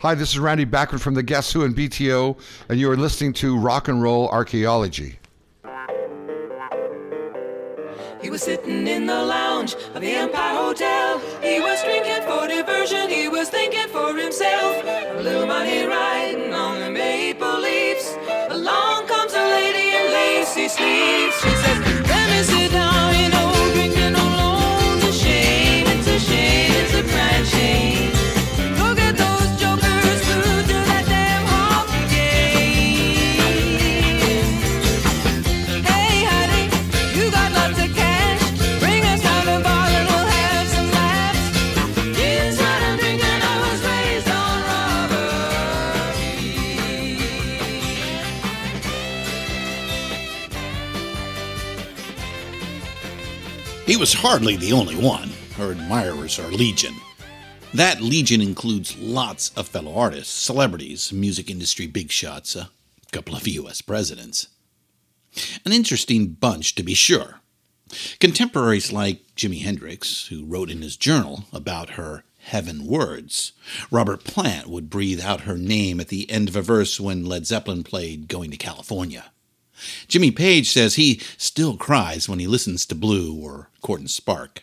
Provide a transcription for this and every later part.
Hi, this is Randy Bachman from the Guess Who and BTO, and you are listening to Rock and Roll Archaeology. He was sitting in the lounge of the Empire Hotel. He was drinking for diversion. He was hardly the only one. Her admirers are legion. That legion includes lots of fellow artists, celebrities, music industry big shots, a couple of U.S. presidents. An interesting bunch, to be sure. Contemporaries like Jimi Hendrix, who wrote in his journal about her heaven words. Robert Plant would breathe out her name at the end of a verse when Led Zeppelin played Going to California. Jimmy Page says he still cries when he listens to Blue or Court Spark.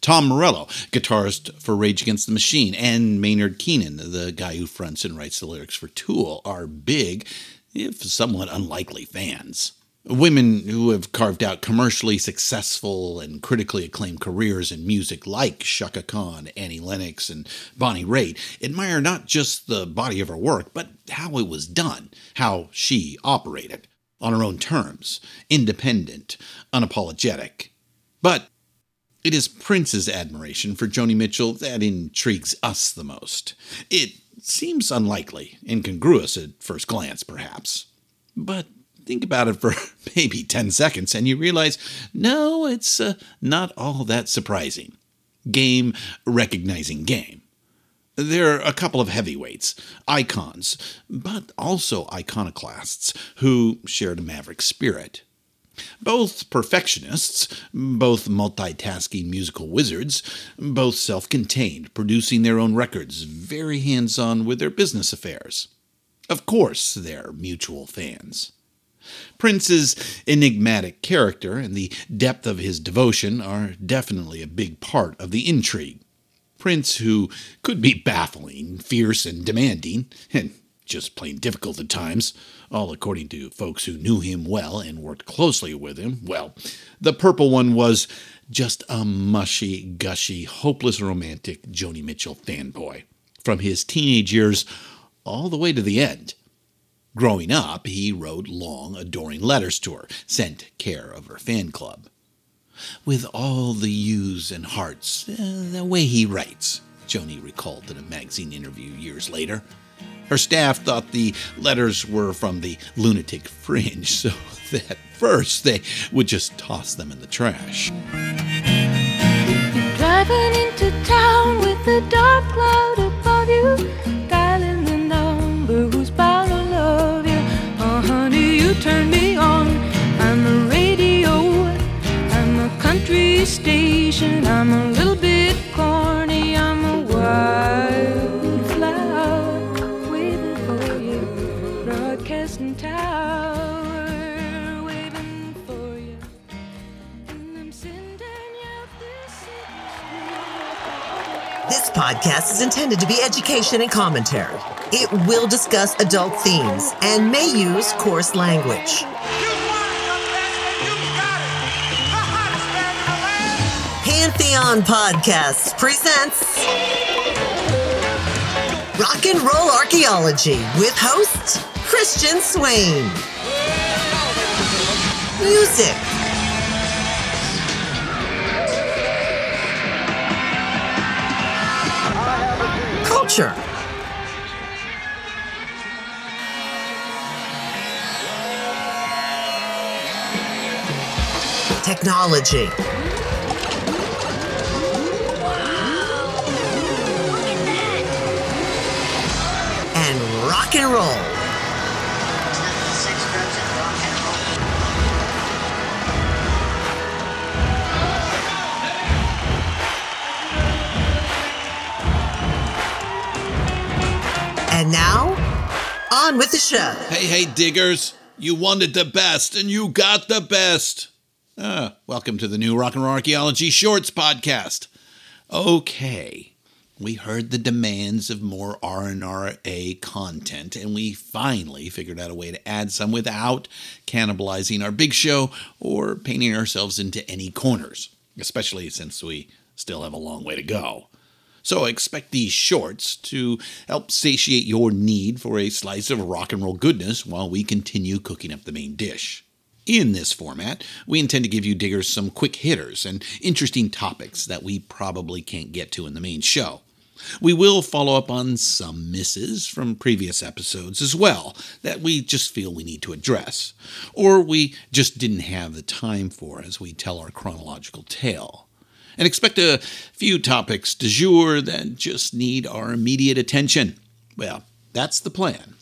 Tom Morello, guitarist for Rage Against the Machine, and Maynard Keenan, the guy who fronts and writes the lyrics for Tool, are big, if somewhat unlikely fans. Women who have carved out commercially successful and critically acclaimed careers in music, like Chaka Khan, Annie Lennox, and Bonnie Raitt, admire not just the body of her work, but how it was done, how she operated on her own terms, independent, unapologetic. But it is Prince's admiration for Joni Mitchell that intrigues us the most. It seems unlikely, incongruous at first glance, perhaps. But think about it for maybe 10 seconds and you realize no, it's uh, not all that surprising. Game recognizing game. There are a couple of heavyweights, icons, but also iconoclasts who shared a maverick spirit. Both perfectionists, both multitasking musical wizards, both self contained, producing their own records, very hands on with their business affairs. Of course, they're mutual fans. Prince's enigmatic character and the depth of his devotion are definitely a big part of the intrigue. Prince, who could be baffling, fierce, and demanding, and just plain difficult at times, all according to folks who knew him well and worked closely with him. Well, the purple one was just a mushy, gushy, hopeless romantic Joni Mitchell fanboy, from his teenage years all the way to the end. Growing up, he wrote long, adoring letters to her, sent care of her fan club. With all the U's and hearts, uh, the way he writes, Joni recalled in a magazine interview years later. Her staff thought the letters were from the lunatic fringe, so that first they would just toss them in the trash. Driving into town with a dark cloud above you, station, I'm a little bit corny, I'm a wildflower waiting for you, broadcasting tower for you. And I'm sending you this This podcast is intended to be education and commentary. It will discuss adult themes and may use coarse language. Pantheon Podcasts presents Rock and Roll Archaeology with host Christian Swain. Music. Culture. Technology. Rock and roll. And now, on with the show. Hey, hey, diggers. You wanted the best, and you got the best. Ah, welcome to the new Rock and Roll Archaeology Shorts podcast. Okay, we heard the demands of more R&RA content, and we finally figured out a way to add some without cannibalizing our big show or painting ourselves into any corners, especially since we still have a long way to go. So expect these shorts to help satiate your need for a slice of rock and roll goodness while we continue cooking up the main dish. In this format, we intend to give you diggers some quick hitters and interesting topics that we probably can't get to in the main show. We will follow up on some misses from previous episodes as well that we just feel we need to address, or we just didn't have the time for as we tell our chronological tale and expect a few topics du jour that just need our immediate attention. Well, that's the plan.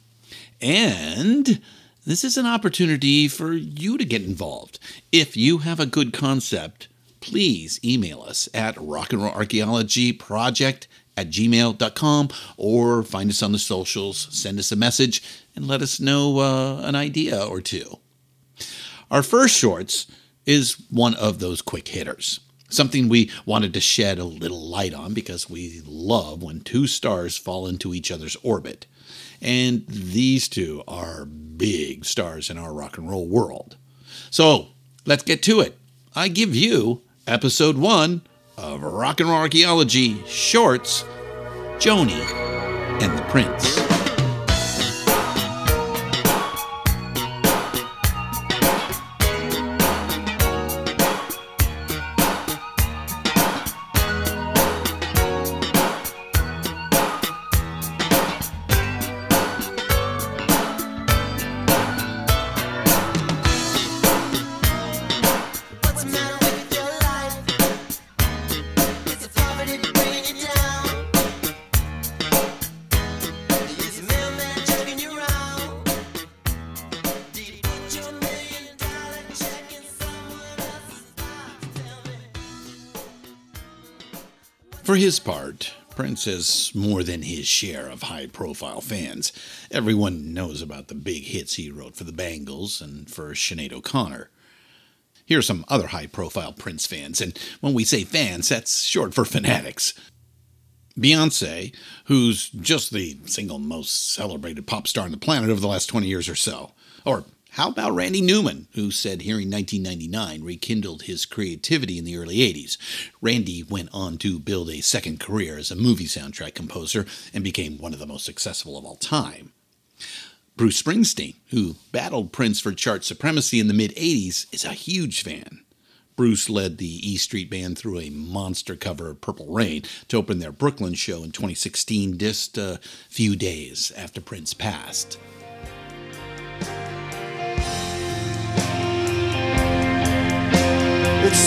And this is an opportunity for you to get involved. If you have a good concept, please email us at rockandrollarchaeologyproject at gmail.com or find us on the socials, send us a message, and let us know uh, an idea or two. Our first shorts is one of those quick hitters. Something we wanted to shed a little light on because we love when two stars fall into each other's orbit. And these two are big stars in our rock and roll world. So let's get to it. I give you episode one of Rock and Roll Archaeology Shorts Joni and the Prince. For his part, Prince has more than his share of high profile fans. Everyone knows about the big hits he wrote for the Bangles and for Sinead O'Connor. Here are some other high profile Prince fans, and when we say fans, that's short for fanatics. Beyonce, who's just the single most celebrated pop star on the planet over the last 20 years or so. Or how about Randy Newman, who said Hearing 1999 rekindled his creativity in the early 80s? Randy went on to build a second career as a movie soundtrack composer and became one of the most successful of all time. Bruce Springsteen, who battled Prince for chart supremacy in the mid 80s, is a huge fan. Bruce led the E Street Band through a monster cover of Purple Rain to open their Brooklyn show in 2016, just a few days after Prince passed.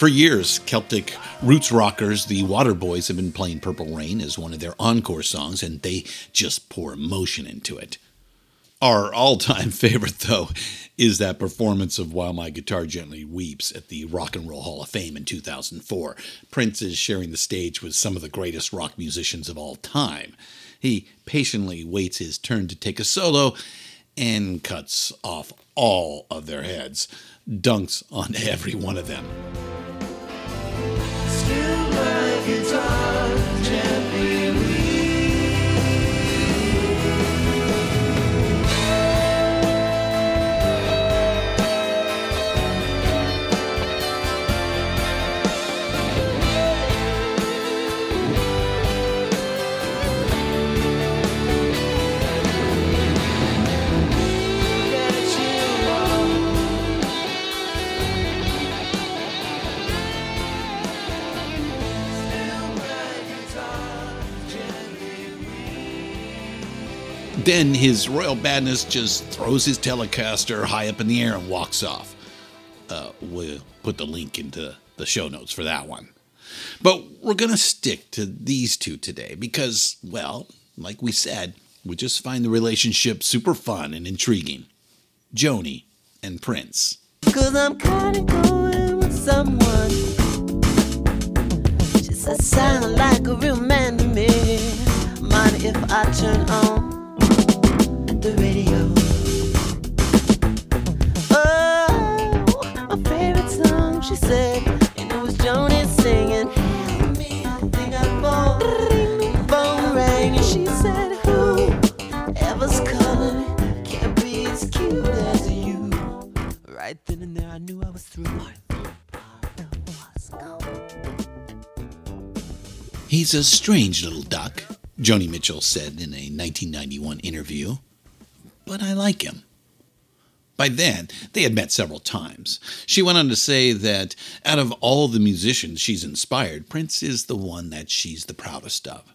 For years, Celtic roots rockers, the Waterboys, have been playing Purple Rain as one of their encore songs, and they just pour emotion into it. Our all time favorite, though, is that performance of While My Guitar Gently Weeps at the Rock and Roll Hall of Fame in 2004. Prince is sharing the stage with some of the greatest rock musicians of all time. He patiently waits his turn to take a solo and cuts off all of their heads, dunks on every one of them. Still His royal badness just throws his Telecaster high up in the air and walks off. Uh, we'll put the link into the show notes for that one. But we're going to stick to these two today because, well, like we said, we just find the relationship super fun and intriguing. Joni and Prince. Cause I'm kinda going with someone. She said, sound like a real man to me. Mind if I turn on the radio? Oh, my favorite song, she said, and it was Joni singing. Help me, I think I'm born. Phone rang and she said, Who ever's calling can't be as cute as you. Right then and there, I knew I was through. He's a strange little duck, Joni Mitchell said in a 1991 interview, but I like him. By then, they had met several times. She went on to say that out of all the musicians she's inspired, Prince is the one that she's the proudest of.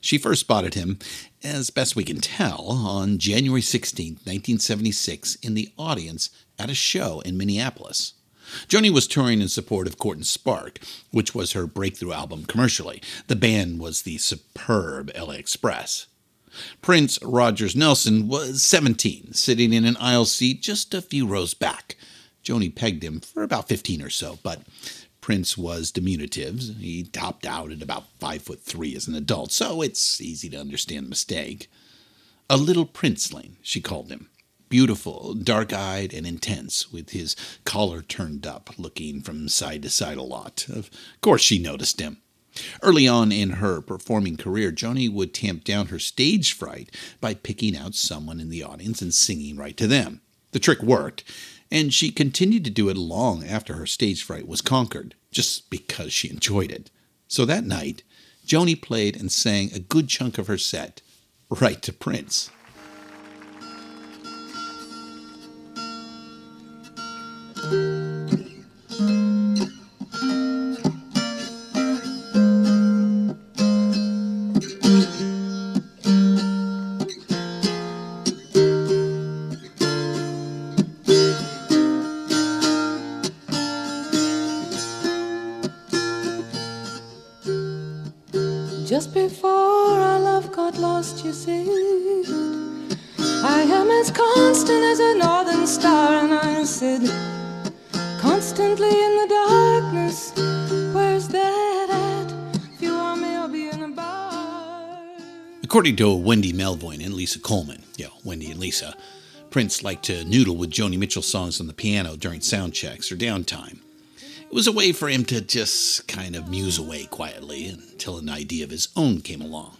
She first spotted him, as best we can tell, on January 16, 1976, in the audience at a show in Minneapolis. Joni was touring in support of Court and Spark, which was her breakthrough album commercially. The band was the superb LA Express. Prince Rogers Nelson was 17, sitting in an aisle seat just a few rows back. Joni pegged him for about 15 or so, but Prince was diminutive. He topped out at about five foot three as an adult, so it's easy to understand the mistake. A little princeling, she called him. Beautiful, dark eyed, and intense, with his collar turned up, looking from side to side a lot. Of course, she noticed him. Early on in her performing career, Joni would tamp down her stage fright by picking out someone in the audience and singing right to them. The trick worked, and she continued to do it long after her stage fright was conquered, just because she enjoyed it. So that night, Joni played and sang a good chunk of her set right to Prince. According to Wendy Melvoin and Lisa Coleman, yeah, Wendy and Lisa, Prince liked to noodle with Joni Mitchell songs on the piano during sound checks or downtime. It was a way for him to just kind of muse away quietly until an idea of his own came along.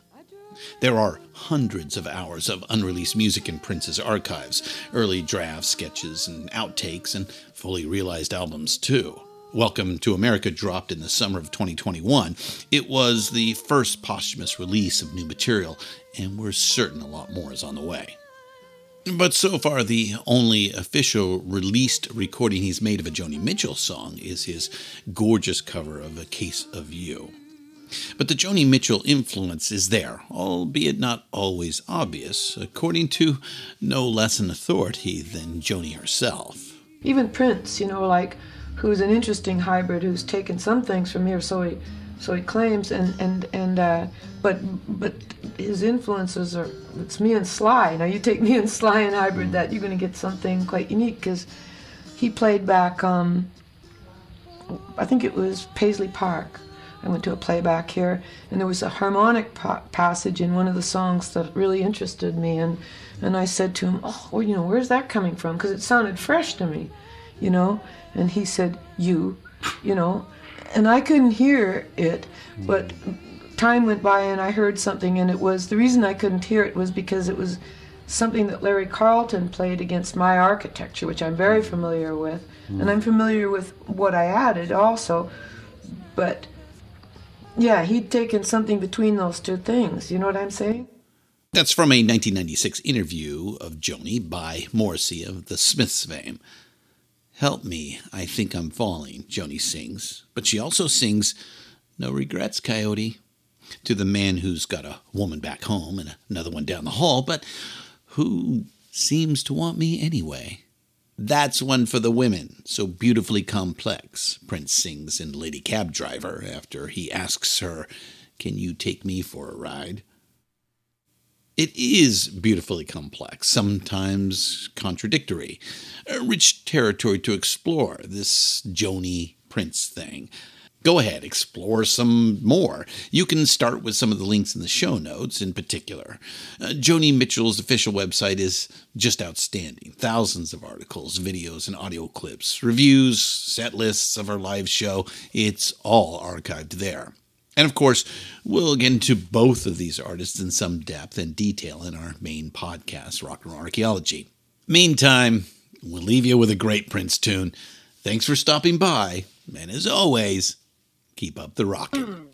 There are hundreds of hours of unreleased music in Prince's archives, early drafts, sketches, and outtakes, and fully realized albums, too. Welcome to America dropped in the summer of 2021. It was the first posthumous release of new material, and we're certain a lot more is on the way. But so far, the only official released recording he's made of a Joni Mitchell song is his gorgeous cover of A Case of You. But the Joni Mitchell influence is there, albeit not always obvious, according to no less an authority than Joni herself. Even Prince, you know, like who's an interesting hybrid who's taken some things from here, so he so he claims, and and and uh, but but his influences are it's me and Sly. Now you take me and Sly and hybrid that you're going to get something quite unique because he played back. Um, I think it was Paisley Park. I went to a playback here, and there was a harmonic pa- passage in one of the songs that really interested me, and and I said to him, "Oh, well, you know, where's that coming from?" Because it sounded fresh to me, you know. And he said, "You, you know," and I couldn't hear it, but hmm. time went by and I heard something, and it was the reason I couldn't hear it was because it was something that Larry Carlton played against my architecture, which I'm very hmm. familiar with, hmm. and I'm familiar with what I added also, but yeah, he'd taken something between those two things. You know what I'm saying? That's from a 1996 interview of Joni by Morrissey of the Smiths fame. Help me, I think I'm falling, Joni sings, but she also sings No Regrets, Coyote, to the man who's got a woman back home and another one down the hall, but who seems to want me anyway. That's one for the women, so beautifully complex, Prince sings in Lady Cab Driver after he asks her, Can you take me for a ride? It is beautifully complex, sometimes contradictory. A rich territory to explore, this Joni Prince thing. Go ahead, explore some more. You can start with some of the links in the show notes in particular. Uh, Joni Mitchell's official website is just outstanding. Thousands of articles, videos, and audio clips, reviews, set lists of her live show. It's all archived there. And of course, we'll get into both of these artists in some depth and detail in our main podcast, Rock and Roll Archaeology. Meantime, we'll leave you with a great Prince tune. Thanks for stopping by, and as always, keep up the rockin'.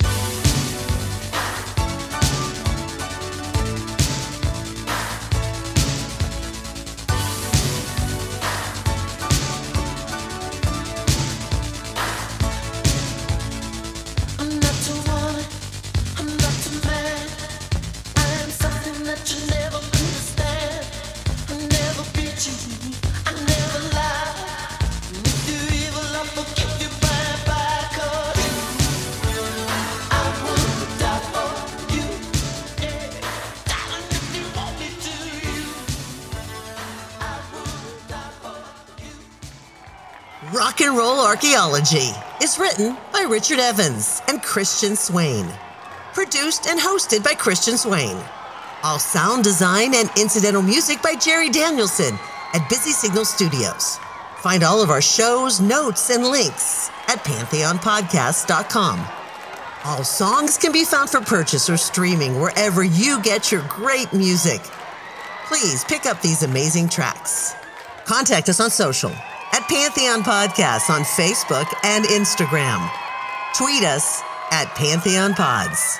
Archaeology is written by Richard Evans and Christian Swain. Produced and hosted by Christian Swain. All sound design and incidental music by Jerry Danielson at Busy Signal Studios. Find all of our shows, notes, and links at pantheonpodcast.com. All songs can be found for purchase or streaming wherever you get your great music. Please pick up these amazing tracks. Contact us on social at Pantheon Podcasts on Facebook and Instagram. Tweet us at Pantheon Pods.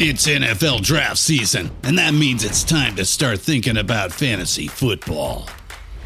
It's NFL draft season, and that means it's time to start thinking about fantasy football.